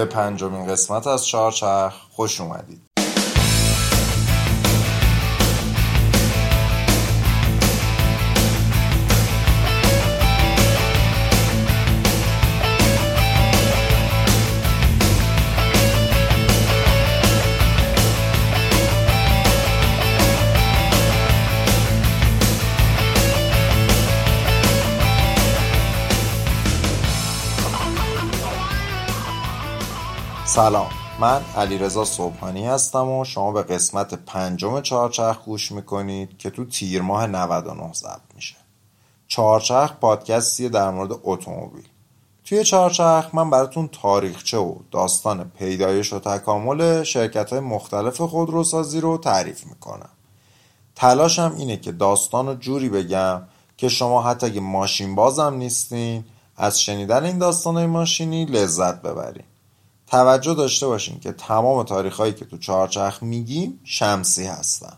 به پنجمین قسمت از چهارچرخ خوش اومدید. سلام. من علیرضا صبحانی هستم و شما به قسمت پنجم چهارچرخ گوش می‌کنید که تو تیر ماه 99 ضبط میشه. چهارچرخ پادکستیه در مورد اتومبیل. توی چهارچرخ من براتون تاریخچه و داستان پیدایش و تکامل شرکت های مختلف خودروسازی رو تعریف می‌کنم. تلاشم اینه که داستان رو جوری بگم که شما حتی اگه ماشین بازم نیستین از شنیدن این داستان های ماشینی لذت ببرین. توجه داشته باشین که تمام تاریخ هایی که تو چهارچرخ میگیم شمسی هستن.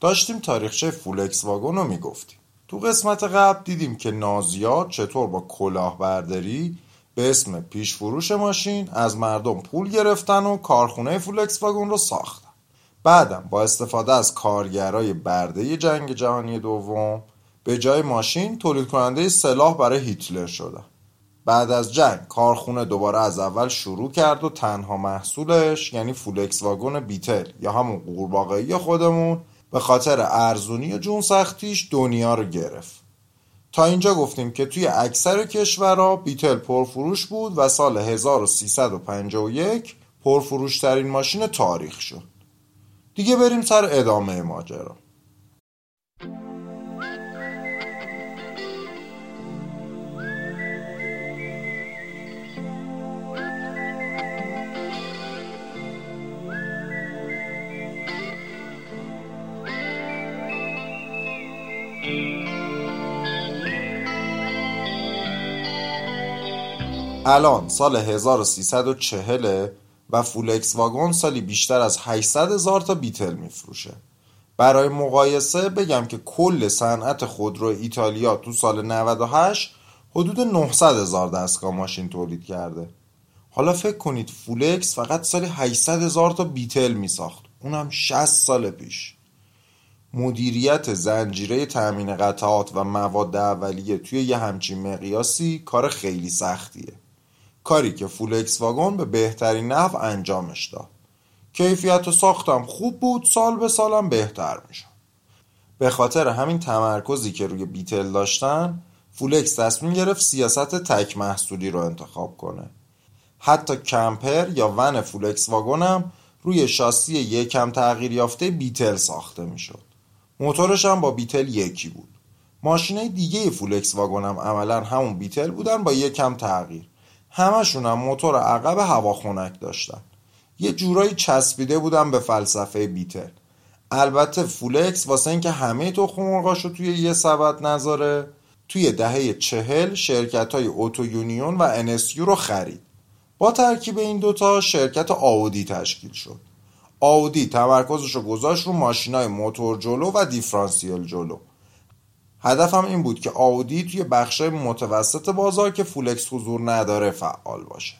داشتیم تاریخچه فولکس واگن رو می‌گفتیم. تو قسمت قبل دیدیم که نازیات چطور با کلاهبرداری به اسم پیش فروش ماشین از مردم پول گرفتن و کارخونه فولکس واگن رو ساختن. بعدم با استفاده از کارگرای برده جنگ جهانی دوم به جای ماشین تولید کننده سلاح برای هیتلر شدن. بعد از جنگ کارخونه دوباره از اول شروع کرد و تنها محصولش یعنی فولکس واگن بیتل یا همون قورباغه‌ای خودمون به خاطر ارزونی و جون سختیش دنیا رو گرفت. تا اینجا گفتیم که توی اکثر کشورها بیتل پرفروش بود و سال 1351 پرفروشترین ماشین تاریخ شد. دیگه بریم سر ادامه ماجرا. الان سال 1340 و فولکس واگن سالی بیشتر از 800 هزار تا بیتل میفروشه. برای مقایسه بگم که کل صنعت خودرو ایتالیا تو سال 98 حدود 900 هزار دستگاه ماشین تولید کرده. حالا فکر کنید فولکس فقط سال 800 هزار تا بیتل می ساخت اونم 60 سال پیش. مدیریت زنجیره تأمین قطعات و مواد اولیه توی یه همچین مقیاسی کار خیلی سختیه. کاری که فولکس واگن به بهترین نحو انجامش داد. کیفیت و ساختم خوب بود سال به سالم بهتر می‌شد. به خاطر همین تمرکزی که روی بیتل داشتن فولکس تصمیم گرفت سیاست تک محصولی رو انتخاب کنه. حتی کمپر یا ون فولکس واگن هم روی شاسی یکم تغییر یافته بیتل ساخته می‌شد. موتورش هم با بیتل یکی بود. ماشینای دیگه فولکس واگن هم عملا همون بیتل بودن با یکم تغییر. همشون هم موتور عقب هواخنک داشتن. یه جورایی چسبیده بودن به فلسفه بیتل. البته فولکس واسه اینکه همه تخم مرغاشو توی یه سبد نذاره توی دهه چهل شرکت های اوتو یونیون و NSU رو خرید. با ترکیب این دوتا شرکت آودی تشکیل شد. آودی تمرکزش رو گذاشت رو ماشین های موتور جلو و دیفرانسیل جلو. هدفم این بود که آودی توی بخشای متوسط بازار که فولکس حضور نداره فعال باشه.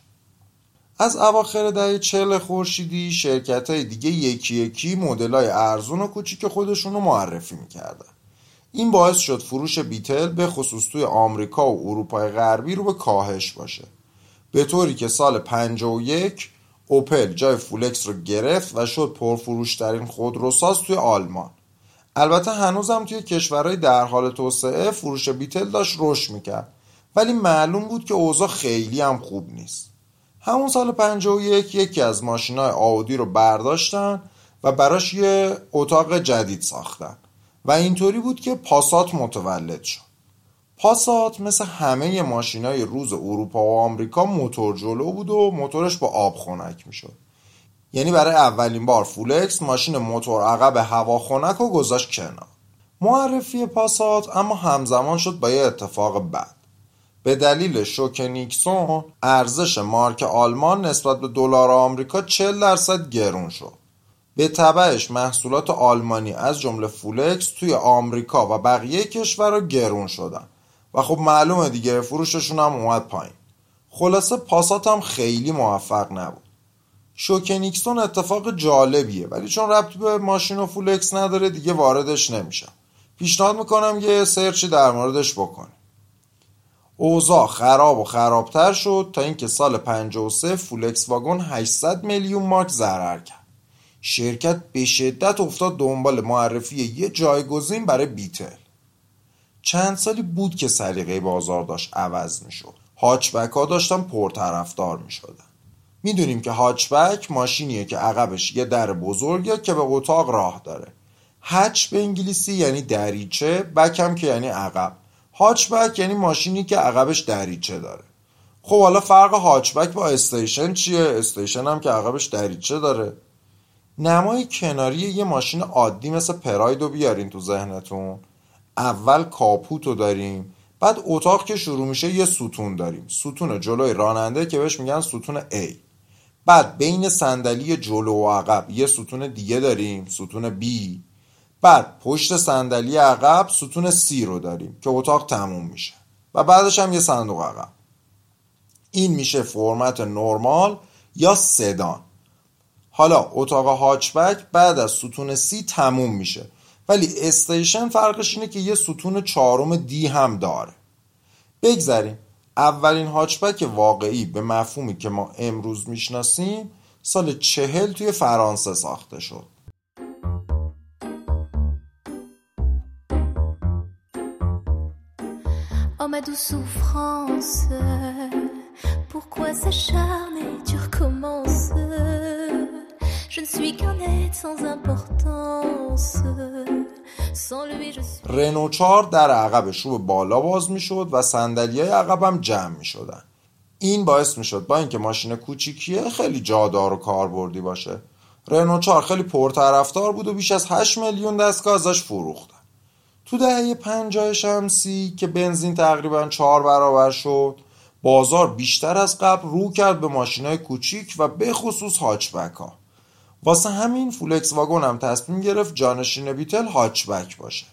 از اواخر دهه چهل خورشیدی شرکت های دیگه یکی یکی مدل های ارزون و کوچیک خودشون رو معرفی می‌کردن. این باعث شد فروش بیتل به خصوص توی آمریکا و اروپای غربی رو به کاهش باشه. به طوری که سال 51 اوپل جای فولکس رو گرفت و شد پرفروشترین خودروساز توی آلمان. البته هنوزم توی کشورهای در حال توسعه فروش بیتل داشت رشد می‌کرد. ولی معلوم بود که اوضاع خیلی هم خوب نیست. همون سال 51 یکی از ماشینای آودی رو برداشتن و براش یه اتاق جدید ساختن. و اینطوری بود که پاسات متولد شد. پاسات مثل همه ماشینای روز اروپا و آمریکا موتور جلو بود و موتورش با آب خنک می‌شد. یعنی برای اولین بار فولکس ماشین موتور عقب هواخنک و گذاشت کنار. معرفی پاسات اما همزمان شد با یه اتفاق بد. به دلیل شوک نیکسون ارزش مارک آلمان نسبت به دلار آمریکا 40 درصد گرون شد. به تبعش محصولات آلمانی از جمله فولکس توی آمریکا و بقیه کشورها گرون شدن. و خب معلومه دیگه فروششون هم اومد پایین. خلاصه پاسات هم خیلی موفق نبود. شوک نیکسون اتفاق جالبیه ولی چون ربطی به ماشین و فولکس نداره دیگه واردش نمیشم پیشنهاد می‌کنم یه search ی در موردش بکنی اوضاع خراب و خرابتر شد تا اینکه سال 53 فولکس واگن 800 میلیون مارک ضرر کرد. شرکت به شدت افتاد دنبال معرفی یه جایگزین برای بیتل. چند سالی بود که سلیقه بازار داشت عوض می‌شد. هاچبک ها داشتن پرطرفدار می‌شدن. می‌دونیم که هاچبک ماشینیه که عقبش یه در بزرگه که به اتاق راه داره. هچ به انگلیسی یعنی دریچه بک هم که یعنی عقب. هاچبک یعنی ماشینی که عقبش دریچه داره. خب حالا فرق هاچبک با استیشن چیه؟ استیشن هم که عقبش دریچه داره. نمای کناری یه ماشین عادی مثل پراید رو بیارین تو ذهنتون. اول کاپوت رو داریم بعد اتاق که شروع میشه یه ستون داریم. ستون جلوی راننده که بهش میگن ستون A. بعد بین صندلی جلو و عقب یه ستون دیگه داریم ستون B. بعد پشت صندلی عقب ستون C رو داریم که اتاق تموم میشه. و بعدش هم یه صندوق عقب. این میشه فرمت نرمال یا سدان. حالا اتاق هاچبک بعد از ستون C تموم میشه. ولی استیشن فرقش اینه که یه ستون چهارم دی هم داره. بگذاریم. اولین هاچبک واقعی به مفهومی که ما امروز می‌شناسیم سال چهل توی فرانسه ساخته شد Oh ma douce souffrance, pourquoi s'acharner, tu recommences Je ne suis qu'un être sans importance رنو 4 در عقبش رو به بالا باز می‌شد و صندلی های عقبم جمع می شدن. این باعث می شد با اینکه ماشین کوچیکیه خیلی جادار و کاربردی باشه. رنو 4 خیلی پرطرفدار بود و بیش از 8 میلیون دستگاه ازش فروختن. تو دهه 50 شمسی که بنزین تقریبا 4 برابر شد بازار بیشتر از قبل رو کرد به ماشین های کوچیک و به خصوص هاچبک ها واسه همین فولکس واگن هم تصمیم گرفت جانشین بیتل هاچبک باشه.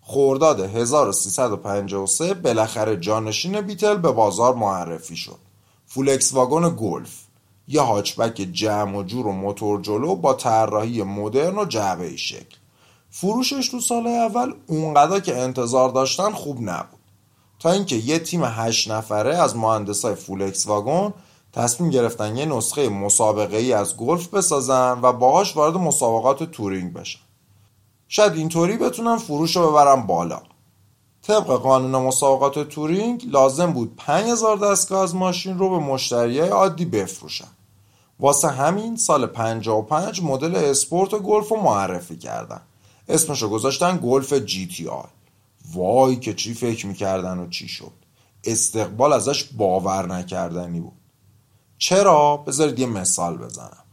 خورداد 1353 بالاخره جانشین بیتل به بازار معرفی شد. فولکس واگن گلف. یه هاچبک جمع و جور و موتور جلو با طراحی مدرن و جعبه شکل. فروشش تو سال اول اونقدر که انتظار داشتن خوب نبود. تا اینکه یه تیم هشت نفره از مهندسای فولکس واگن تصمیم گرفتن یه نسخه مسابقه ای از گلف بسازن و باهاش وارد مسابقات touring بشن. شاید اینطوری بتونن فروش رو ببرن بالا. طبق قانون مسابقات touring لازم بود 5000 دستگاه از ماشین رو به مشتری عادی بفروشن. واسه همین سال 55 مدل اسپورت گلف رو معرفی کردن. اسمش رو گذاشتن گلف GTI. وای که چی فکر می‌کردن و چی شد. استقبال ازش باور نکردنی بود. چرا؟ بذارید یه مثال بزنم.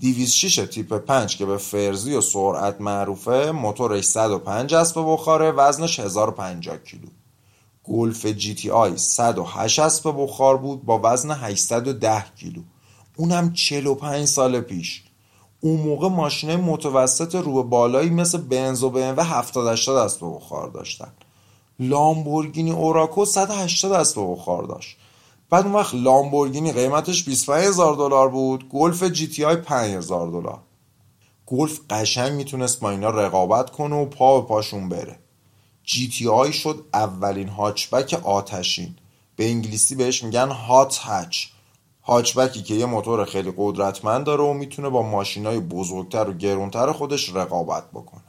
206 تیپ 5 که به فرزی و سرعت معروفه موتورش 105 اسب بخاره وزنش 1050 کیلو. گلف جی تی آی 108 اسب بخار بود با وزن 810 کیلو. اونم 45 سال پیش. اون موقع ماشینه متوسط رو بالایی مثل بنز و بنو 70 80 اسب بخار داشتن. لامبورگینی اوراکو 180 اسب بخار داشت. بعد اون وقت لامبورگینی قیمتش 25 هزار دلار بود گلف جی تی آی 5 هزار دلار. گلف قشنگ می‌تونست با اینا رقابت کنه و پا به پاشون بره. جی تی آی شد اولین هاچبک آتشین. به انگلیسی بهش میگن hot hatch. هاچبکی که یه موتور خیلی قدرتمند داره و می‌تونه با ماشینای بزرگتر و گرونتر خودش رقابت بکنه.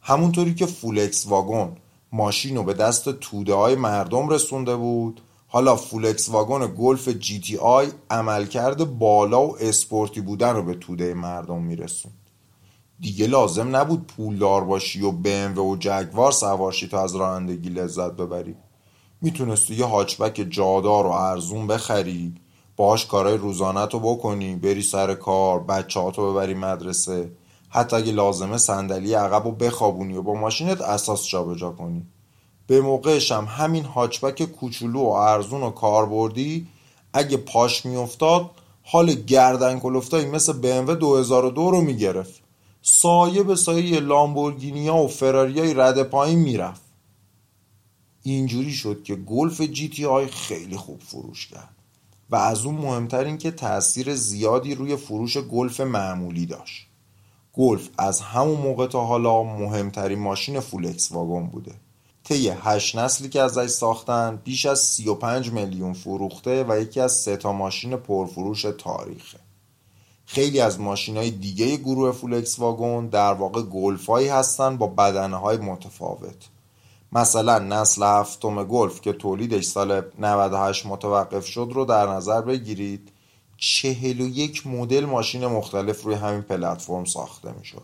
همونطوری که فولکس واگن ماشین رو به دست توده های مردم رسونده بود. حالا فولکس واگن گلف جی تی آی عملکرد بالا و اسپورتی بودن رو به توده مردم می‌رسوند دیگه لازم نبود پولدار باشی و ب‌ام‌و و جگوار سوار شی تا از رانندگی لذت ببری. می‌تونستی یه هاچبک جادار و ارزون بخری باهاش کارهای روزانت رو بکنی بری سر کار بچه رو ببری مدرسه. حتی اگه لازمه صندلی عقب رو بخوابونی و با ماشینت اساس جابجا کنی. به موقعش هم همین هاچبک کوچولو و ارزون و کاربردی اگه پاش میافتاد حال گردن کلفتایی مثل BMW 2002 رو می‌گرفت. سایه به سایه لامبورگینیا و فراری رد پایین می‌رفت. اینجوری شد که گلف جی تی آی خیلی خوب فروش کرد و از اون مهمتر این که تاثیر زیادی روی فروش گلف معمولی داشت. گلف از همون موقع تا حالا مهمترین ماشین فولکس واگن بوده. طی هشت نسلی که ازش ساختن بیش از 35 میلیون فروخته و یکی از سه تا ماشین پرفروش تاریخه. خیلی از ماشین های دیگه گروه فولکس واگن در واقع گلف هایی هستن با بدنه های متفاوت. مثلا نسل هفتم گلف که تولیدش سال 98 متوقف شد رو در نظر بگیرید 41 مدل ماشین مختلف روی همین پلتفرم ساخته می‌شد.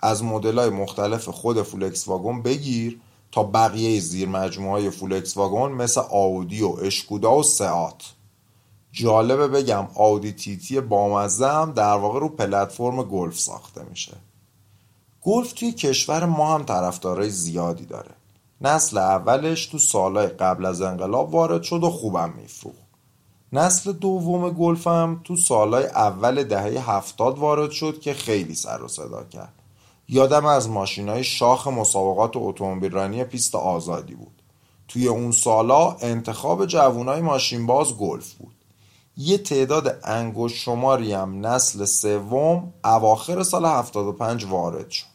از مدل های مختلف خود فولکس واگن بگیر تا بقیه زیر مجموعه های فولکس واگن مثل آودی و اشکودا و سئات. جالبه بگم آودی تی‌تی بامزه هم در واقع رو پلتفرم گلف ساخته میشه. گلف توی کشور ما هم طرفدارای زیادی داره. نسل اولش تو سالهای قبل از انقلاب وارد شد و خوبم میفروخت. نسل دوم گلف هم تو سالهای اول دهه هفتاد وارد شد که خیلی سر و صدا کرد. یادمه از های شاخ مسابقات اتومبیل پیست آزادی بود. توی اون سالا انتخاب جوونای ماشین باز گلف بود. یه تعداد انگشت شماری هم نسل سوم اواخر سال 75 وارد شد.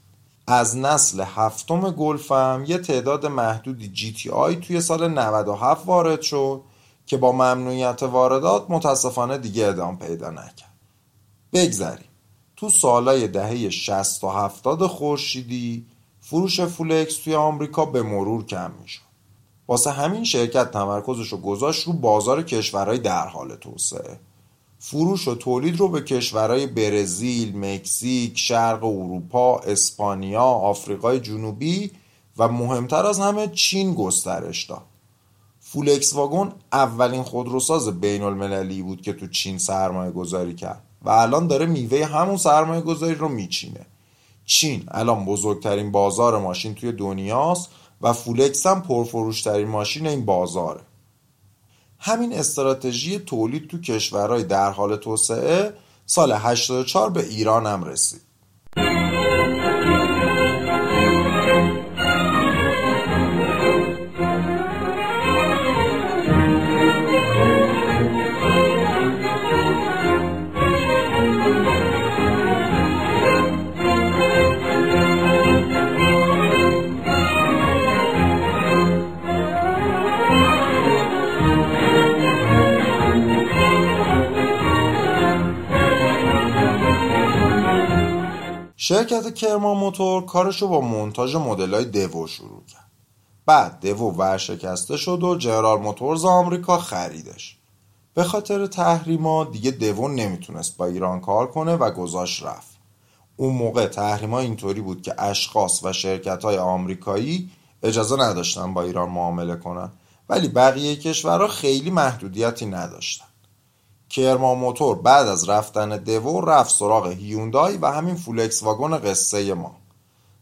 از نسل هفتم گلف هم یه تعداد محدودی جی تی آی توی سال 97 وارد شد که با ممنوعیت واردات متاسفانه دیگه ادام پیدا نکرد. بگذریم. تو سالای دهه 60 و 70 خورشیدی فروش فولکس توی آمریکا به مرور کم می‌شد. واسه همین شرکت تمرکزش رو گذاشت رو بازار کشورهای در حال توسعه. فروش و تولید رو به کشورهای برزیل، مکزیک، شرق اروپا، اسپانیا، آفریقای جنوبی و مهمتر از همه چین گسترش داد. فولکس واگن اولین خودروساز بین المللی بود که تو چین سرمایه گذاری کرد. و الان داره میوه همون سرمایه گذاری رو میچینه. چین الان بزرگترین بازار ماشین توی دنیاست و فولکس هم پرفروشترین ماشین این بازاره. همین استراتژی تولید تو کشورهای در حال توسعه سال 84 به ایران هم رسید شرکت کرمان موتور کارشو با مونتاژ مدلای دیو شروع کرد. بعد دیو ورشکسته شد و جنرال موتورز آمریکا خریدش. به خاطر تحریما دیگه دیو نمی‌تونست با ایران کار کنه و گذاشت رفت. اون موقع تحریما اینطوری بود که اشخاص و شرکت های آمریکایی اجازه نداشتن با ایران معامله کنن ولی بقیه کشورها خیلی محدودیتی نداشتن. کرمان موتور بعد از رفتن دوو رفت سراغ هیوندای و همین فولکس واگن قصه ما.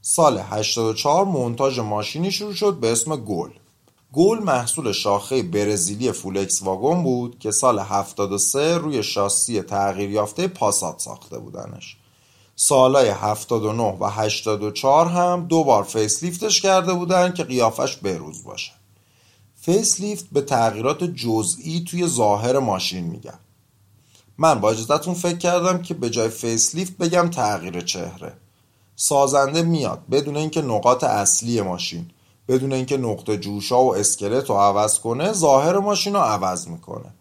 سال 84 مونتاژ ماشینی شروع شد به اسم گل گل محصول شاخه برزیلی فولکس واگن بود که سال 73 روی شاسی تغییر یافته پاسات ساخته بودنش. سالهای 79 و 84 هم دو بار facelift ش کرده بودن که قیافش بروز باشه. facelift به تغییرات جزئی توی ظاهر ماشین میگن. من با اجازتون فکر کردم که به جای facelift بگم تغییر چهره. سازنده میاد بدون اینکه نقاط اصلی ماشین بدون اینکه نقطه جوشا و اسکلت رو عوض کنه ظاهر ماشین رو عوض می‌کنه.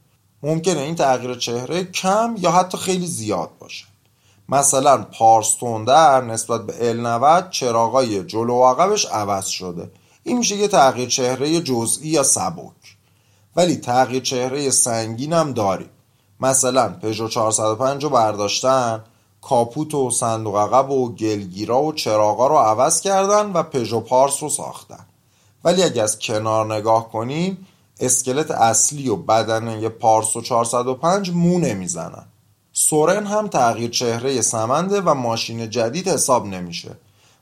ممکنه این تغییر چهره کم یا حتی خیلی زیاد باشه. مثلا پارس تندر نسبت به ال 90 چراغای جلو و عقبش عوض شده. این میشه یه تغییر چهره جزئی یا سبک. ولی تغییر چهره سنگین هم داریم. مثلا پژو 405 رو برداشتن کاپوت و صندوق عقب و گلگیرا و چراغا رو عوض کردن و پژو پارس رو ساختن. ولی اگه از کنار نگاه کنیم اسکلت اصلی و بدن یه پارس و 405 مو نمی‌زنن. سورن هم تغییر چهره سمنده و ماشین جدید حساب نمیشه.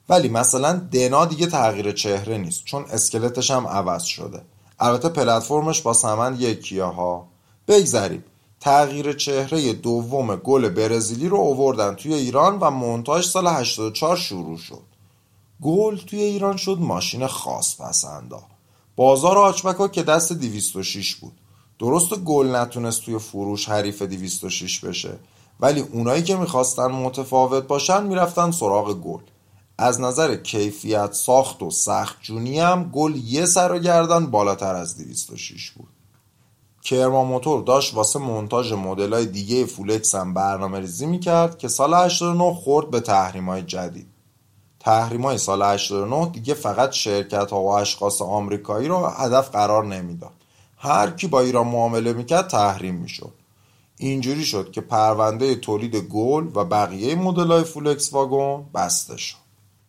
ولی مثلا دنا دیگه تغییر چهره نیست چون اسکلتش هم عوض شده. البته پلتفرمش با سمند یکیه ها. بگذریم. تغییر چهره دوم گل برزیلی رو اووردن توی ایران و مونتاژ سال 84 شروع شد. گل توی ایران شد ماشین خاص پسندا. بازار آچمکا که دست 206 بود. درست گل نتونست توی فروش حریف 206 بشه ولی اونایی که می‌خواستن متفاوت باشن می‌رفتن سراغ گل. از نظر کیفیت ساخت و سخت جونی هم گل یه سر و گردن بالاتر از 206 بود. کرما موتور داشت واسه مونتاژ های دیگه فولکس هم برنامه ریزی می‌کرد که سال 89 خورد به تحریم های جدید تحریم های سال 89 دیگه فقط شرکت ها و اشخاص آمریکایی رو هدف قرار نمی‌داد. هر کی با ایران معامله می‌کرد تحریم می‌شد. اینجوری شد که پرونده تولید گل و بقیه مدل های فولکس واگن بسته شد.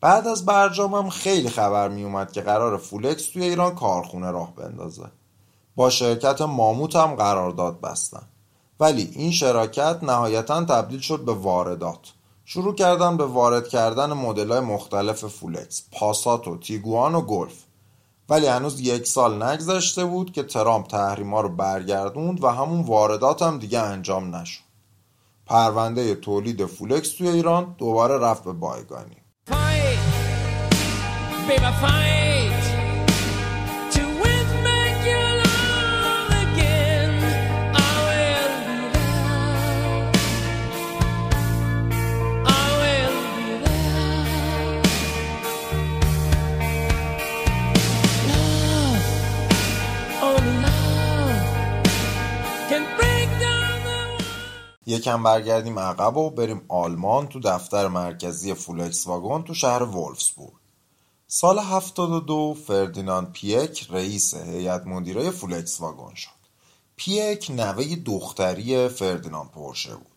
بعد از برجام خیلی خبر می اومد که قراره فولکس توی ایران کارخونه راه بندازه. با شرکت ماموت هم قرارداد بستن. ولی این شراکت نهایتا تبدیل شد به واردات. شروع کردن به وارد کردن مدل مختلف فولکس پاسات و تیگوان و گلف. ولی هنوز یک سال نگذشته بود که ترامپ تحریما رو برگردوند و همون واردات هم دیگه انجام نشد. پرونده تولید فولکس توی ایران دوباره رفت به بایگانی. یکم برگردیم عقب و بریم آلمان تو دفتر مرکزی فولکس واگن تو شهر وولفسبورگ. سال 72 فردیناند پیک رئیس هیئت مدیره فولکس واگن شد. پیک نوه دختری فردیناند پورشه بود.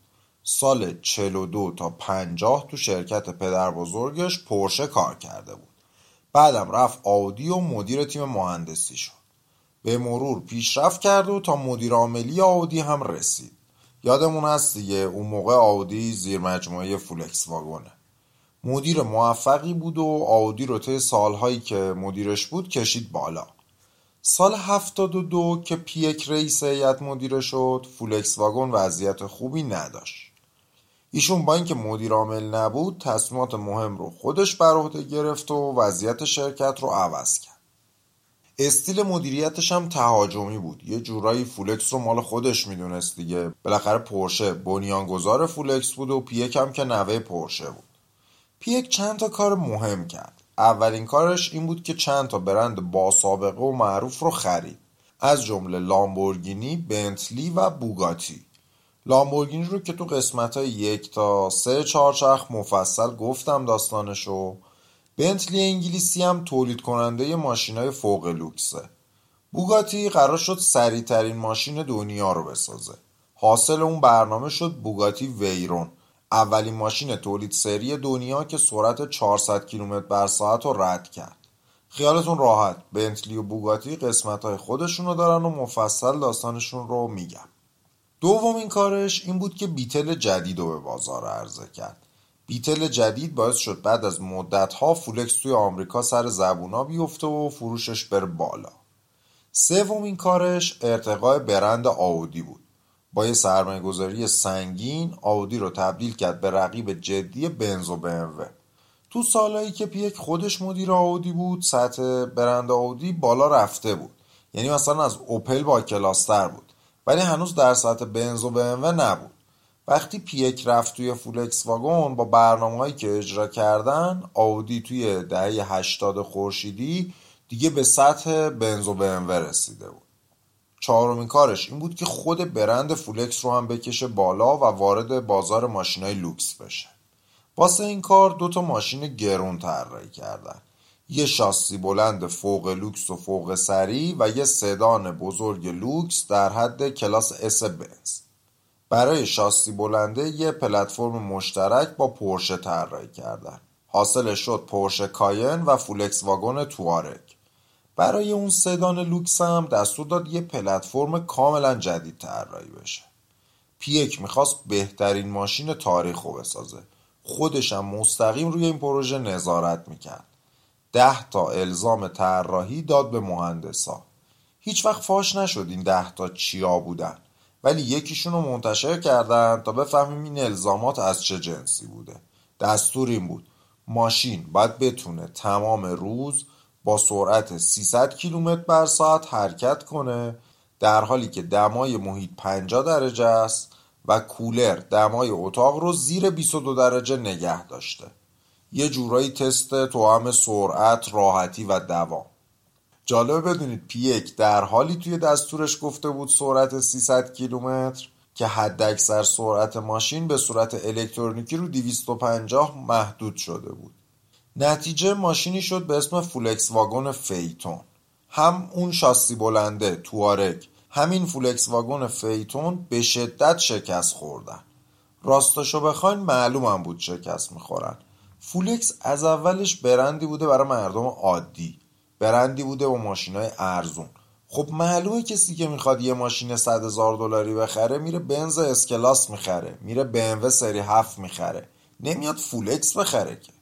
سال 42 تا 50 تو شرکت پدر بزرگش پورشه کار کرده بود. بعدم رفت آودی و مدیر تیم مهندسی شد. به مرور پیشرفت کرد و تا مدیر عاملی آودی هم رسید. یادمون هست دیگه اون موقع آودی زیر مجموعه فولکس واگونه مدیر موفقی بود و آودی رو طی سالهایی که مدیرش بود کشید بالا. سال 72 که پیک رئیس هیئت مدیره شد فولکس واگن وضعیت خوبی نداشت. ایشون با اینکه مدیر عامل نبود تصمیمات مهم رو خودش بر عهده گرفت و وضعیت شرکت رو عوض کرد. استایل مدیریتش هم تهاجمی بود. یه جورایی فولکس رو مال خودش می‌دونست دیگه. بالاخره پورشه بنیانگذار فولکس بود و پیک هم که نوه پورشه بود. پیک چند تا کار مهم کرد. اولین کارش این بود که چند تا برند با سابقه و معروف رو خرید. از جمله لامبورگینی، بنتلی و بوگاتی. لامبورگینی رو که تو قسمت های یک تا سه چهارچرخ مفصل گفتم داستانشو بنتلی انگلیسی هم تولید کننده ماشین های فوق لوکسه. بوگاتی قرار شد سریعترین ماشین دنیا رو بسازه. حاصل اون برنامه شد بوگاتی ویرون اولین ماشین تولید سری دنیا که سرعت 400 کیلومتر بر ساعت رو رد کرد. خیالتون راحت بنتلی و بوگاتی قسمت های خودشون رو دارن و مفصل داستانشون رو میگم. دومین کارش این بود که بیتل جدید رو به بازار عرضه کرد. بیتل جدید باعث شد بعد از مدتها فولکس توی آمریکا سر زبونا بیفته و فروشش بره بالا. سومین کارش ارتقای برند آودی بود. با یه سرمایه گذاری سنگین آودی رو تبدیل کرد به رقیب جدی بنز و BMW تو سالهایی که پیک خودش مدیر آودی بود سطح برند آودی بالا رفته بود. یعنی مثلا از اوپل با کلاستر بود. ولی هنوز در سطح بنز و BMW نبود. وقتی پیک رفت توی فولکس واگن با برنامه هایی که اجرا کردن آودی توی دهه 80 خورشیدی دیگه به سطح بنز و رسیده بود. چهارمین کارش این بود که خود برند فولکس رو هم بکشه بالا و وارد بازار ماشینای لوکس بشه. واسه این کار دو تا ماشین گرون طراحی کردن. یه شاسی بلند فوق لوکس و فوق سریع و یه سدان بزرگ لوکس در حد کلاس اس بنز. برای شاسی بلنده یه پلتفرم مشترک با پورشه طراحی کردن. حاصلش شد پورشه کاین و فولکس واگن توارگ. برای اون سدان لوکس هم دستور داد یه پلتفرم کاملا جدید طراحی بشه. پیک می‌خواست بهترین ماشین تاریخ رو بسازه. خودش هم مستقیم روی این پروژه نظارت می‌کرد. ده تا الزام طراحی داد به مهندسا. هیچ وقت فاش نشد این ده تا چیا بودن. ولی یکیشون رو منتشر کردن تا بفهمیم این الزامات از چه جنسی بوده. دستور این بود. ماشین باید بتونه تمام روز با سرعت 300 کیلومتر بر ساعت حرکت کنه در حالی که دمای محیط 50 درجه است و کولر دمای اتاق رو زیر 22 درجه نگه داشته. یه جورایی تست تو هم سرعت راحتی و دوام. جالبه بدونید پیک در حالی توی دستورش گفته بود سرعت 300 کیلومتر که حد اکثر سرعت ماشین به صورت الکترونیکی رو 250 محدود شده بود. نتیجه ماشینی شد به اسم فولکس واگن فیتون. هم اون شاسی بلنده توارک همین فولکس واگن فیتون به شدت شکست خوردن. راستشو بخواین معلومم بود شکست می‌خورن. فولکس از اولش برندی بوده برای مردم عادی. برندی بوده با ماشین های ارزون. خب معلومه کسی که می‌خواد یه ماشین صد هزار دلاری بخره میره بنز S-Class می‌خره میره BMW سری هفت می‌خره. نمیاد فولکس بخره که.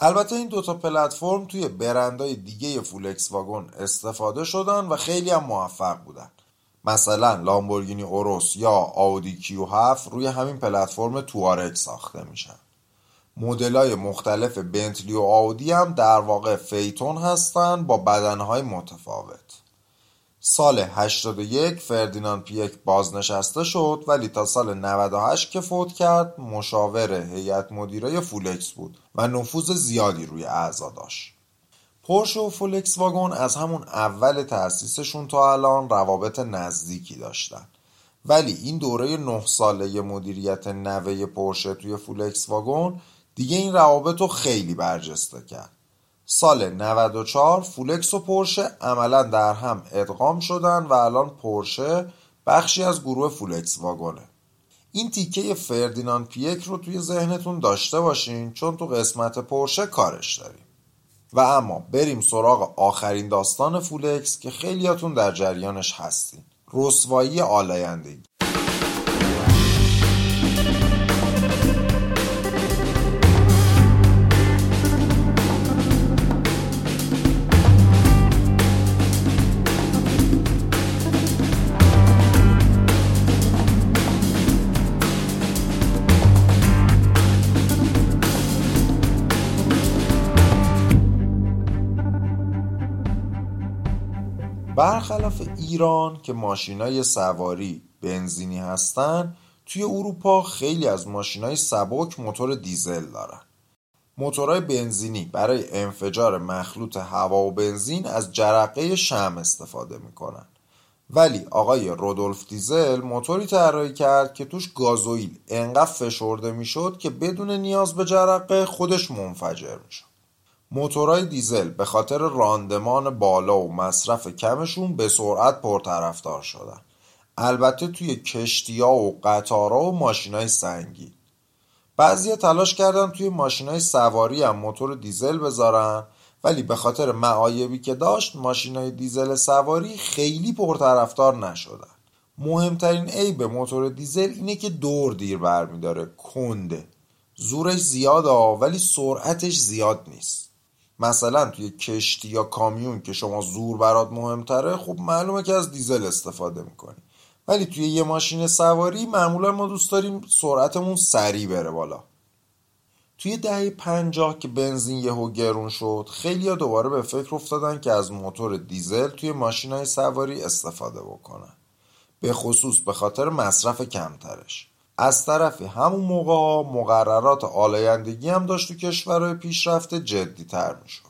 البته این دوتا پلتفرم توی برندهای دیگه فولکس واگن استفاده شدن و خیلی هم موفق بودن. مثلا لامبورگینی اوروس یا آودی Q7 روی همین پلتفرم توارک ساخته میشن. های مختلف بنتلی و آودی هم در واقع فیتون هستند با بدنه‌های متفاوت. سال 81 فردیناند پیک بازنشسته شد ولی تا سال 98 که فوت کرد مشاور هیئت مدیره فولکس بود و نفوذ زیادی روی اعضا داشت. پورش و فولکس واگن از همون اول تأسیسشون تا الان روابط نزدیکی داشتن. ولی این دوره نه ساله مدیریت نوه پورشه توی فولکس واگن دیگه این روابط رو خیلی برجسته کرد. سال 94 فولکس و پورشه عملا در هم ادغام شدن و الان پورشه بخشی از گروه فولکس واگنه. این تیکه فردیناند پیک رو توی ذهنتون داشته باشین چون تو قسمت پورشه کارش داریم. و اما بریم سراغ آخرین داستان فولکس که خیلیاتون در جریانش هستین. رسوایی آلایندگی. برخلاف ایران که ماشینای سواری بنزینی هستن توی اروپا خیلی از ماشینای سبک موتور دیزل دارن. موتورهای بنزینی برای انفجار مخلوط هوا و بنزین از جرقه شم استفاده می‌کنن. ولی آقای رودولف دیزل موتوری طراحی کرد که توش گازوئیل انقدر فشرده می‌شد که بدون نیاز به جرقه خودش منفجر می‌شد. موتورهای دیزل به خاطر راندمان بالا و مصرف کمشون به سرعت پرطرفدار شدن. البته توی کشتیا و قطارا و ماشینای سنگی. بعضیا تلاش کردن توی ماشینای سواری هم موتور دیزل بذارن ولی به خاطر معایبی که داشت ماشینای دیزل سواری خیلی پرطرفدار نشدن. مهمترین عیب موتور دیزل اینه که دور دیر برمیداره کنده. زورش زیاده ولی سرعتش زیاد نیست. مثلا توی کشتی یا کامیون که شما زور برات مهمتره خب معلومه که از دیزل استفاده می‌کنی. ولی توی یه ماشین سواری معمولا ما دوست داریم سرعتمون سریع بره بالا. توی دهه پنجاه که بنزین یهو گرون شد خیلی ها دوباره به فکر افتادن که از موتور دیزل توی ماشین های سواری استفاده بکنن. به خصوص به خاطر مصرف کمترش. از طرفی همون موقع مقررات آلایندگی هم داشت تو کشورهای پیشرفته جدی تر می‌شد.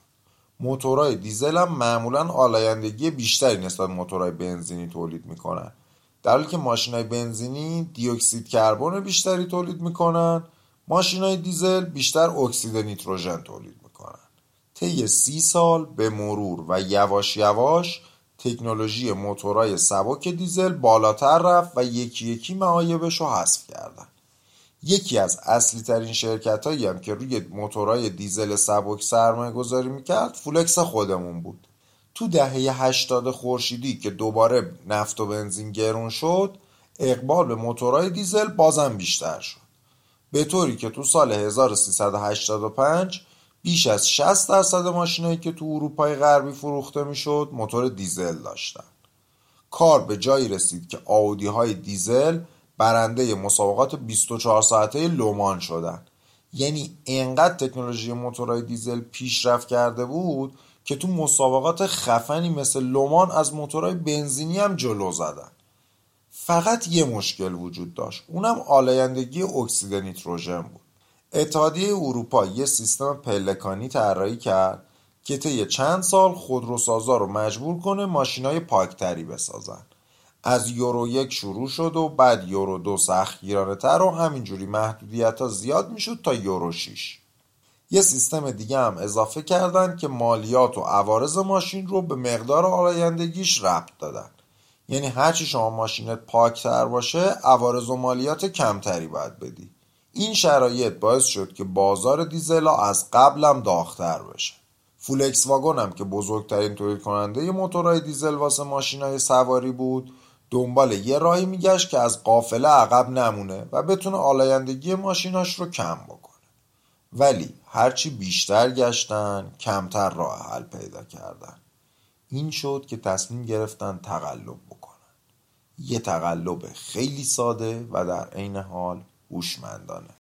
موتورهای دیزل هم معمولا آلایندگی بیشتری نسبت موتورهای بنزینی تولید می‌کنن. در حالی که ماشین های بنزینی دیوکسید کربن بیشتری تولید می‌کنن ماشین های دیزل بیشتر اکسید نیتروژن تولید می‌کنن. طی سی سال به مرور و یواش یواش تکنولوژی موتورهای سبک دیزل بالاتر رفت و یکی یکی معایبش رو حذف کردن. یکی از اصلی ترین شرکت هایی هم که روی موتورهای دیزل سبک سرمایه گذاری می‌کرد فولکس خودمون بود. تو دهه 80 خورشیدی که دوباره نفت و بنزین گرون شد اقبال به موتورهای دیزل بازم بیشتر شد. به طوری که تو سال 1385 بیش از 60 درصد ماشینایی که تو اروپای غربی فروخته می‌شد موتور دیزل داشتن. کار به جایی رسید که آودی های دیزل برنده مسابقات 24 ساعته لومان شدن. یعنی انقدر تکنولوژی موتورهای دیزل پیشرفت کرده بود که تو مسابقات خفنی مثل لومان از موتورهای بنزینی هم جلو زدن. فقط یه مشکل وجود داشت. اونم آلایندگی اکسید نیتروژن بود. اتحادیه اروپا یه سیستم پلکانی طراحی کرد که طی چند سال خودروسازا رو مجبور کنه ماشینای پاکتری بسازن. از یورو یک شروع شد و بعد یورو دو سختگیرانه تر و همینجوری محدودیت ها زیاد می‌شد تا یورو 6 یه سیستم دیگه هم اضافه کردن که مالیات و عوارض ماشین رو به مقدار آلایندگیش ربط دادن. یعنی هرچی شما ماشینت پاکتر باشه عوارض و مالیات کمتری باید بدی. این شرایط باعث شد که بازار دیزل از قبلم داغتر بشه. فولکس واگن هم که بزرگترین تولید کننده موتورهای دیزل واسه ماشینای سواری بود دنبال یه راهی میگشت که از قافله عقب نمونه و بتونه آلایندگی ماشیناش رو کم بکنه. ولی هرچی بیشتر گشتن کمتر راه حل پیدا کردن. این شد که تصمیم گرفتن تقلب بکنن. یه تقلب خیلی ساده و در عین حال هوشمندانه.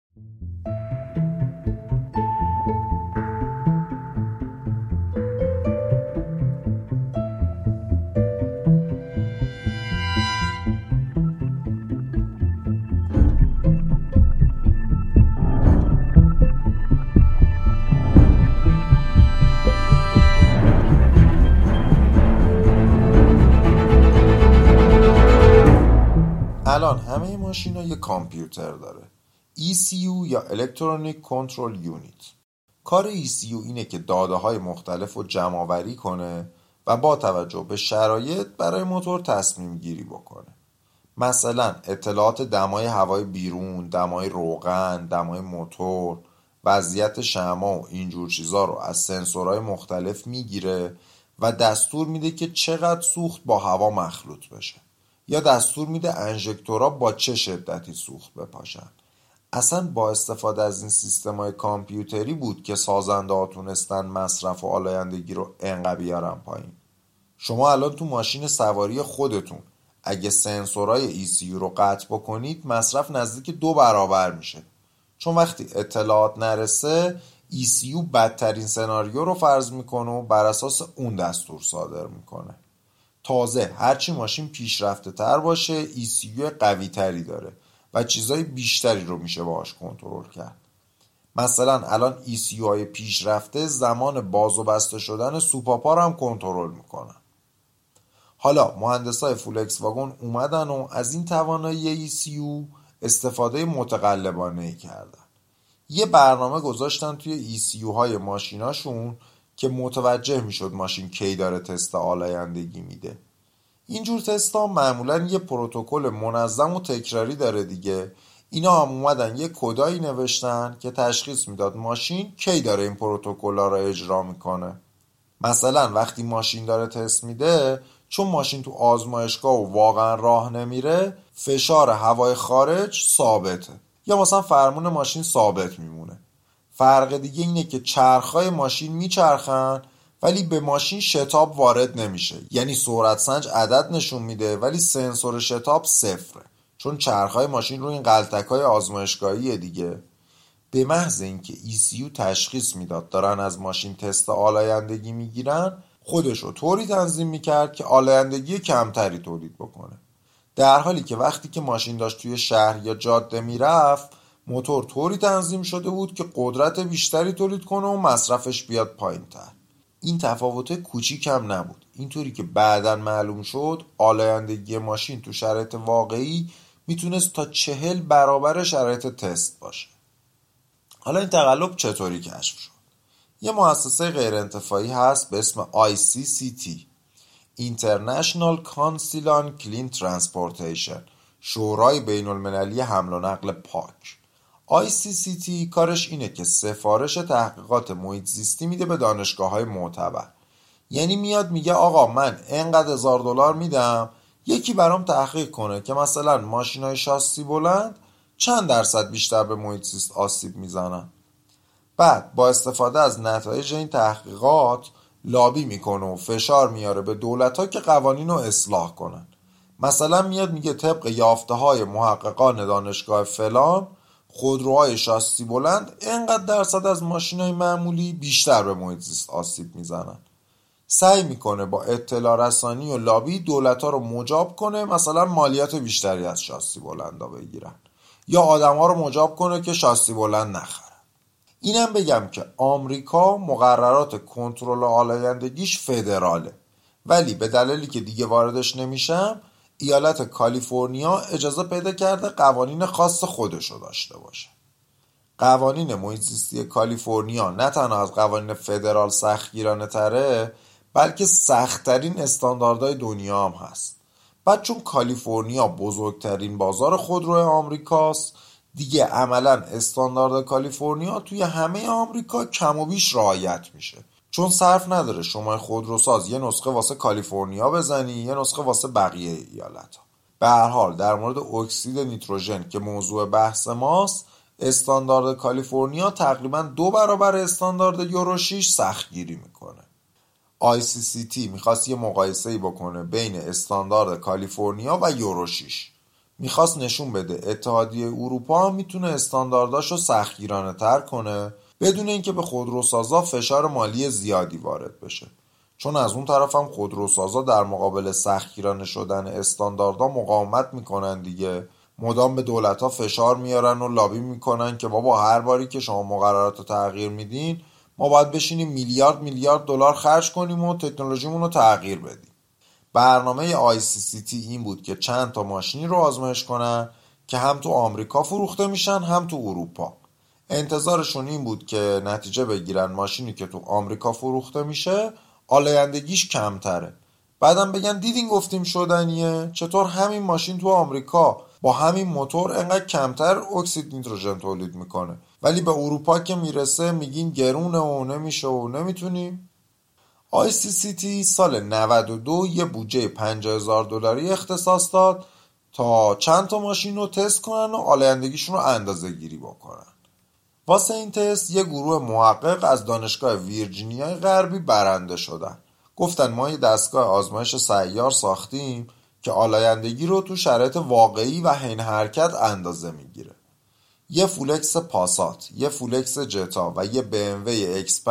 ماشینا یه کامپیوتر داره. ECU یا Electronic Control Unit. کار ECU اینه که داده های مختلف رو کنه و با توجه به شرایط برای موتور تصمیم گیری بکنه. مثلا اطلاعات دمای هوای بیرون، دمای روغن، دمای موتور، وضعیت شما و اینجور چیزا رو از سنسورهای مختلف می‌گیره و دستور میده که چقدر سوخت با هوا مخلوط بشه. یا دستور میده انژکتورها با چه شدتی سوخت بپاشن اصلا با استفاده از این سیستم های کامپیوتری بود که سازنده ها تونستن مصرف و آلایندگی رو انقدر بیارن پایین. شما الان تو ماشین سواری خودتون اگه سنسورهای ECU رو قطع بکنید مصرف نزدیک دو برابر میشه. چون وقتی اطلاعات نرسه ECU بدترین سناریو رو فرض می‌کنه و بر اساس اون دستور صادر می‌کنه. تازه هرچی ماشین پیشرفته تر باشه ECU قوی تری داره و چیزای بیشتری رو میشه باهاش کنترل کرد. مثلا الان ECU های پیشرفته زمان باز و بسته شدن سوپاپا رو هم کنترل می‌کنن. حالا مهندسای فولکس واگن اومدن و از این توانایی ECU استفاده متقلبانه ای کردن. یه برنامه گذاشتن توی ECU های ماشیناشون که متوجه می‌شد ماشین کی داره تست آلایندگی میده. اینجور تستا معمولا یه پروتکل منظم و تکراری داره دیگه. اینا هم اومدن یه کدایی نوشتن که تشخیص می‌داد ماشین کی داره این پروتکل رو اجرا می‌کنه. مثلا وقتی ماشین داره تست میده چون ماشین تو آزمایشگاه و واقعا راه نمیره فشار هوای خارج ثابته. یا مثلا فرمون ماشین ثابت میمونه. فرق دیگه اینه که چرخهای ماشین میچرخن ولی به ماشین شتاب وارد نمیشه. یعنی سرعت سنج عدد نشون میده ولی سنسور شتاب صفره. چون چرخهای ماشین رو این غلتک های آزمایشگاهی دیگه. به محض اینکه ECU تشخیص می‌داد دارن از ماشین تست آلایندگی می‌گیرن خودش رو طوری تنظیم می‌کرد که آلایندگی کمتری تولید بکنه. در حالی که وقتی که ماشین داشت توی شهر یا جاده می‌رفت موتور طوری تنظیم شده بود که قدرت بیشتری تولید کنه و مصرفش بیاد پایین تر این تفاوت کوچیک هم نبود. اینطوری که بعدا معلوم شد آلایندگی ماشین تو شرایط واقعی می‌تونست تا چهل برابر شرایط تست باشه. حالا این تقلب چطوری کشف شد؟ یه مؤسسه غیر انتفاعی هست به اسم ICCT International Council on Clean Transportation شورای بین المللی حمل و نقل پاک. ICCT کارش اینه که سفارش تحقیقات محیط زیستی میده به دانشگاه های معتبر. یعنی میاد میگه آقا من انقدر هزار دلار میدم یکی برام تحقیق کنه که مثلا ماشین های شاسی بلند چند درصد بیشتر به محیط زیست آسیب می‌زنن. بعد با استفاده از نتایج این تحقیقات لابی می‌کنه و فشار میاره به دولت ها که قوانین رو اصلاح کنن. مثلا میاد میگه طبق یافته های محققان دانشگاه فلان خودروهای شاسی بلند انقدر درصد از ماشین های معمولی بیشتر به محیط زیست آسیب می‌زنن. سعی می‌کنه با اطلاع رسانی و لابی دولت ها رو مجاب کنه مثلا مالیات بیشتری از شاسی بلندا بگیرن یا آدم ها رو مجاب کنه که شاسی بلند نخرن. اینم بگم که آمریکا مقررات کنترل آلایندگیش فدراله ولی به دلیلی که دیگه واردش نمیشم ایالت کالیفرنیا اجازه پیدا کرده قوانین خاص خودشو داشته باشه. قوانین محیط زیستی کالیفرنیا نه تنها از قوانین فدرال سختگیرانه تره بلکه سختترین استانداردهای دنیا هم هست. بعد چون کالیفرنیا بزرگترین بازار خودرو آمریکاست دیگه عملا استاندارد کالیفرنیا توی همه آمریکا کم و بیش رعایت میشه. چون صرف نداره شما خودروساز یه نسخه واسه کالیفرنیا بزنی یه نسخه واسه بقیه ایالت ها به هر حال در مورد اکسید نیتروژن که موضوع بحث ماست استاندارد کالیفرنیا تقریبا دو برابر استاندارد یورو 6 سختگیری می‌کنه. ICCT می‌خواست یه مقایسه بکنه بین استاندارد کالیفرنیا و یورو 6 می‌خواست نشون بده اتحادیه اروپا می‌تونه استاندارداش رو سختگیرانه تر کنه. بدون اینکه به خودروسازا فشار مالی زیادی وارد بشه. چون از اون طرف هم خودروسازا در مقابل سختگیرانه شدن استانداردها مقاومت می‌کنن دیگه. مدام به دولت ها فشار میارن و لابی می‌کنن که بابا هر باری که شما مقررات رو تغییر میدین ما باید بشینیم میلیارد میلیارد دلار خرج کنیم و تکنولوژیمون رو تغییر بدیم. برنامه ICCT این بود که چند تا ماشینی رو آزمایش کنن که هم تو آمریکا فروخته میشن هم تو اروپا. انتظارشون این بود که نتیجه بگیرن ماشینی که تو آمریکا فروخته میشه آلایندگیش کمتره. بعدم بگن دیدین گفتیم شدنیه؟ چطور همین ماشین تو آمریکا با همین موتور انقدر کمتر اکسید نیتروژن تولید می‌کنه؟ ولی به اروپا که می‌رسه میگین گرونه و نمیشه و نمی‌تونیم؟ ICCT سال 92 یه بودجه 50 هزار دلاری اختصاص داد تا چند تا ماشین رو تست کنن و آلایندگیشون رو اندازه گیری بکنن. واسه این تست یه گروه محقق از دانشگاه ویرجینیای غربی برنده شدن. گفتن ما یه دستگاه آزمایش سیار ساختیم که آلایندگی رو تو شرایط واقعی و حین حرکت اندازه می‌گیره. یه فولکس پاسات، یه فولکس جتا و یه BMW X5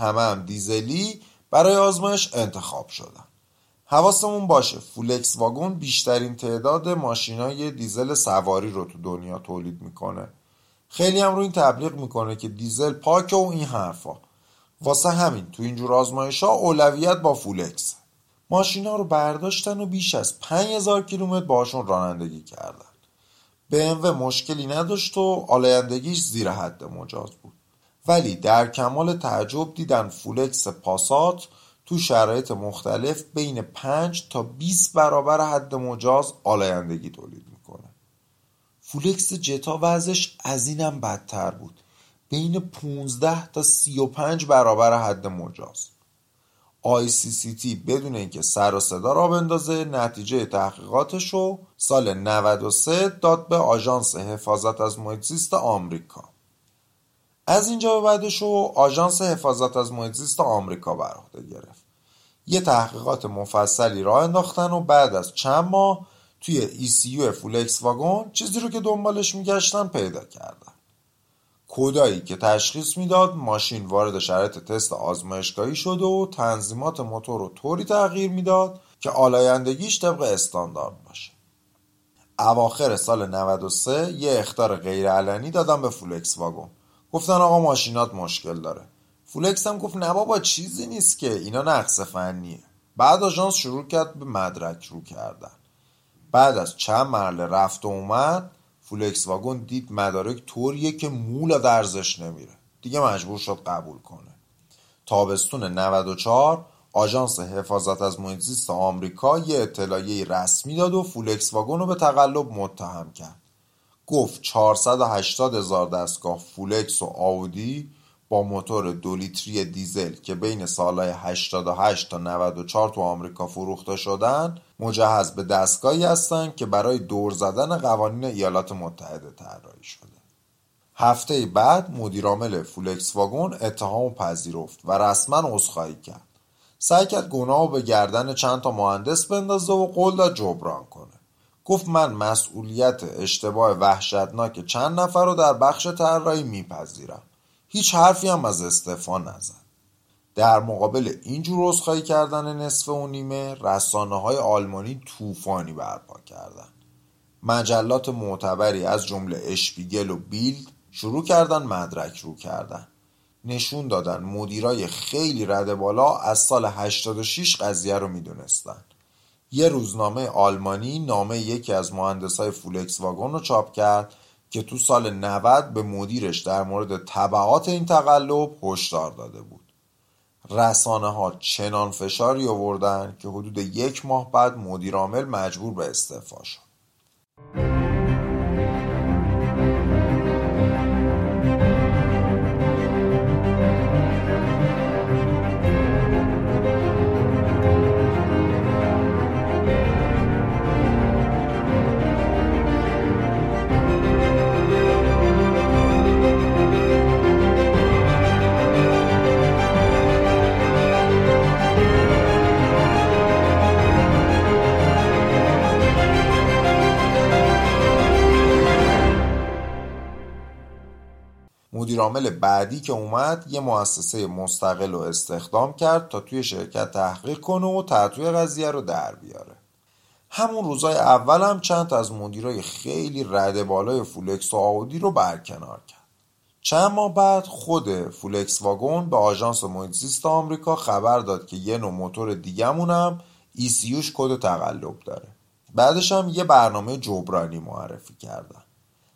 همه هم دیزلی برای آزمایش انتخاب شدن. حواسمون باشه فولکس واگن بیشترین تعداد ماشینای دیزل سواری رو تو دنیا تولید می‌کنه. خیلی هم رو این تبلیغ می‌کنه که دیزل پاک و این حرفا. واسه همین تو اینجور آزمایش ها اولویت با فولکس ماشینا رو برداشتن و بیش از 5000 کیلومتر باشون رانندگی کردن. BMW مشکلی نداشت و آلایندگیش زیر حد مجاز بود. ولی در کمال تعجب دیدن فولکس پاسات تو شرایط مختلف بین 5 تا 20 برابر حد مجاز آلایندگی تولید فولکس جتا وضعش از اینم بدتر بود. بین 15 تا 35 برابر حد مجاز. ICCT بدون اینکه سر و صدا راه بندازه نتیجه تحقیقاتش رو سال 93 داد به آژانس حفاظت از محیط زیست آمریکا. از اینجا به بعدش رو آژانس حفاظت از محیط زیست آمریکا بر عهده گرفت. یه تحقیقات مفصلی راه انداختن و بعد از چند ماه توی ECU فولکس واگن چیزی رو که دنبالش میگشتن پیدا کردن. کدایی که تشخیص می‌داد ماشین وارد شرایط تست آزمایشگاهی شده و تنظیمات موتور رو طوری تغییر می‌داد که آلایندگیش طبق استاندارد باشه. اواخر سال 93 یه اخطار غیرعلنی دادن به فولکس واگن. گفتن آقا ماشینات مشکل داره. فولکس هم گفت نه بابا چیزی نیست که اینا نقص فنیه. بعد آژانس شروع کرد به مدرک رو کردن. بعد از چند مرحله رفت و اومد فولکس واگن دید مدارک طوریه که مو لا درزش نمیره. دیگه مجبور شد قبول کنه. تابستون 94 آژانس حفاظت از محیط آمریکا یه اطلاعیه رسمی داد و فولکس واگن رو به تقلب متهم کرد. گفت 480 هزار دستگاه فولکس و آودی با موتور دو لیتری دیزل که بین سالهای 88 تا 94 تو آمریکا فروخته شدن مجهز به دستگاهی هستند که برای دور زدن قوانین ایالات متحده طراحی شده. هفته بعد مدیرعامل فولکس واگن اتهام پذیرفت و رسما عذرخواهی کرد. سعی کرد گناه به گردن چند تا مهندس بندازه و قول داد جبران کنه. گفت من مسئولیت اشتباه وحشتناک چند نفر رو در بخش طراحی میپذیرم. هیچ حرفی هم از استعفا نزد در مقابل اینجور رسخایی کردن نصف و نیمه رسانه های آلمانی طوفانی برپا کردند. مجلات معتبری از جمله اشپیگل و بیلد شروع کردن مدرک رو کردن. نشون دادن مدیرای خیلی رده بالا از سال 86 قضیه رو می‌دونستن. یه روزنامه آلمانی نامه یکی از مهندسای فولکس واگن رو چاپ کرد که تو سال 90 به مدیرش در مورد طبعات این تقلب هشدار داده بود. رسانه ها چنان فشاری آوردن که حدود یک ماه بعد مدیر عامل مجبور به استعفا شد. مدیرعامل بعدی که اومد یه مؤسسه مستقل رو استخدام کرد تا توی شرکت تحقیق کنه و ته‌توی قضیه رو در بیاره. همون روزای اول هم چند از مدیرای خیلی رده بالای فولکس و آودی رو برکنار کرد. چند ماه بعد خود فولکس واگن به آژانس محیط آمریکا خبر داد که یه نوع موتور هم ECU ش کد تقلب داره. بعدش هم یه برنامه جبرانی معرفی کردن.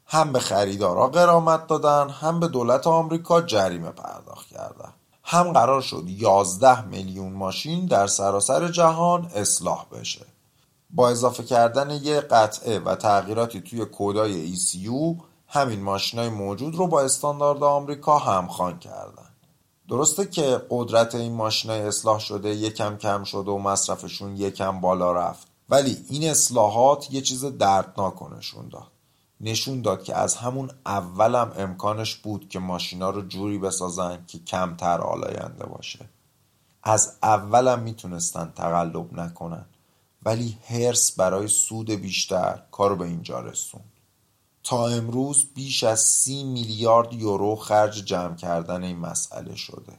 هم به خریدارا قرامت دادن هم به دولت آمریکا جریمه پرداخت کردن. هم قرار شد 11 میلیون ماشین در سراسر جهان اصلاح بشه. با اضافه کردن یه قطعه و تغییراتی توی کودای ECU همین ماشینای موجود رو با استاندارد آمریکا همخوان کردن. درسته که قدرت این ماشینای اصلاح شده یکم کم شده و مصرفشون یکم بالا رفت ولی این اصلاحات یه چیز دردناک نشون داد. نشون داد که از همون اولم امکانش بود که ماشینا رو جوری بسازن که کمتر آلاینده باشه. از اولم می‌تونستن تقلب نکنن ولی هرس برای سود بیشتر کارو به اینجا رسون تا امروز بیش از سی میلیارد یورو خرج جمع کردن این مسئله شده.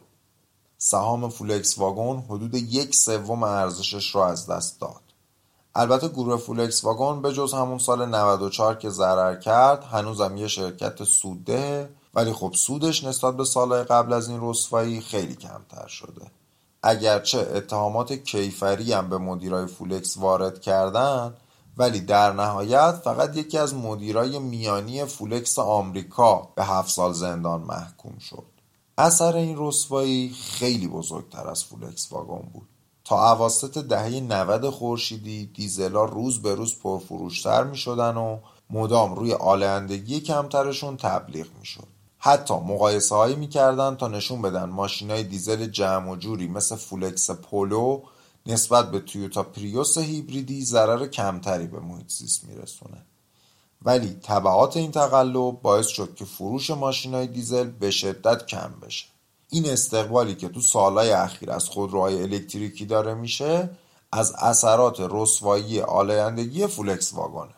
سهام فولکس واگن حدود یک سوم ارزشش رو از دست داد. البته گروه فولکس واگن به جز همون سال 94 که ضرر کرد هنوزم یه شرکت سودده ولی خب سودش نسبت به سالهای قبل از این رسوایی خیلی کمتر شده. اگرچه اتهامات کیفری هم به مدیرای فولکس وارد کردن ولی در نهایت فقط یکی از مدیرای میانی فولکس آمریکا به هفت سال زندان محکوم شد. اثر این رسوایی خیلی بزرگتر از فولکس واگن بود. تا اواسط دهه 90 خورشیدی دیزلا روز به روز پرفروشتر می شدن و مدام روی آلندگی کمترشون تبلیغ می شد. حتی مقایسه هایی می کردن تا نشون بدن ماشین های دیزل جمع و جوری مثل فولکس پولو نسبت به تویوتا پریوس هیبریدی ضرر کمتری به محیط زیست میرسونه ولی طبعات این تقلب باعث شد که فروش ماشین های دیزل به شدت کم بشه این استقبالی که تو سالهای اخیر از خودروهای الکتریکی داره میشه از اثرات رسوایی آلایندگی فولکس واگنه.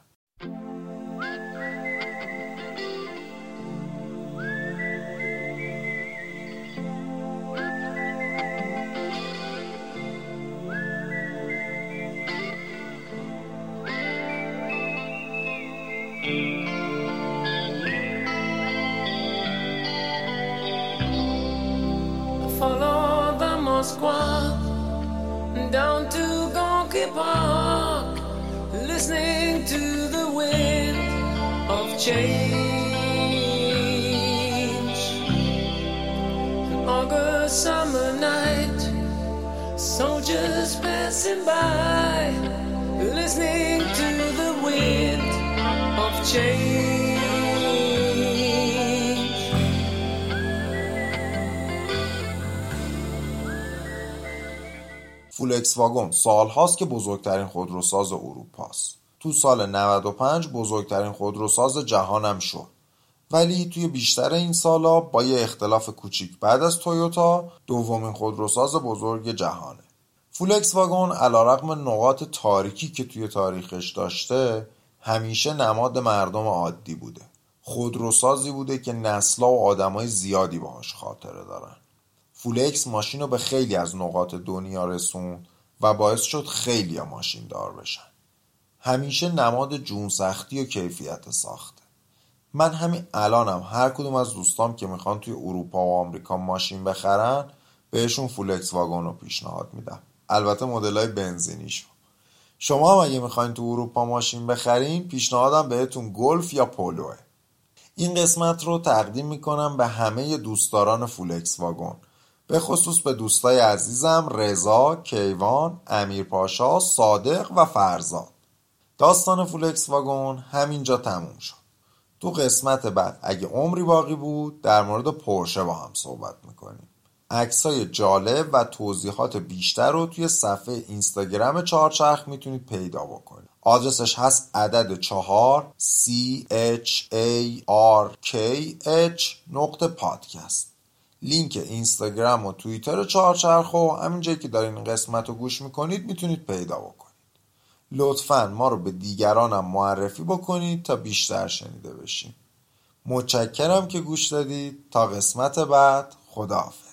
فولکس واگن سالهاست که بزرگترین خودروساز اروپاست. تو سال 95 بزرگترین خودروساز جهانم شد. ولی توی بیشتر این سالا با یه اختلاف کوچیک بعد از تویوتا دومین خودروساز بزرگ جهانه. فولکس واگن علیرغم نقاط تاریکی که توی تاریخش داشته همیشه نماد مردم عادی بوده. خودروسازی بوده که نسلا و آدمای زیادی باهاش خاطره دارن. فولکس ماشین رو به خیلی از نقاط دنیا رسوند و باعث شد خیلی ماشین دار بشن. همیشه نماد جون سختی و کیفیت ساخته. من همین الانم هر کدوم از دوستام که می‌خوان توی اروپا و آمریکا ماشین بخرن بهشون فولکس واگن رو پیشنهاد میدم. البته مدل های بنزینیشو شما هم اگه می‌خواین تو اروپا ماشین بخرین پیشنهادم بهتون گلف یا پولوه. این قسمت رو تقدیم می‌کنم به همه دوستداران فولکس واگن. به خصوص به دوستای عزیزم رضا، کیوان، امیر پاشا، صادق و فرزاد. داستان فولکس واگن همینجا تموم شد. تو قسمت بعد اگه عمری باقی بود در مورد پورشه با هم صحبت می‌کنیم. عکسای جالب و توضیحات بیشتر رو توی صفحه اینستاگرام چهارچرخ می‌تونید پیدا بکنید. آدرسش هست عدد چهار C H A R K H نقطه پادکست. لینک اینستاگرام و توییتر چهارچرخ و همین جایی که دارین این قسمت رو گوش می‌کنید می‌تونید پیدا بکنید. لطفا ما رو به دیگرانم معرفی بکنید تا بیشتر شنیده بشیم. متشکرم که گوش دادید. تا قسمت بعد خداحافظ.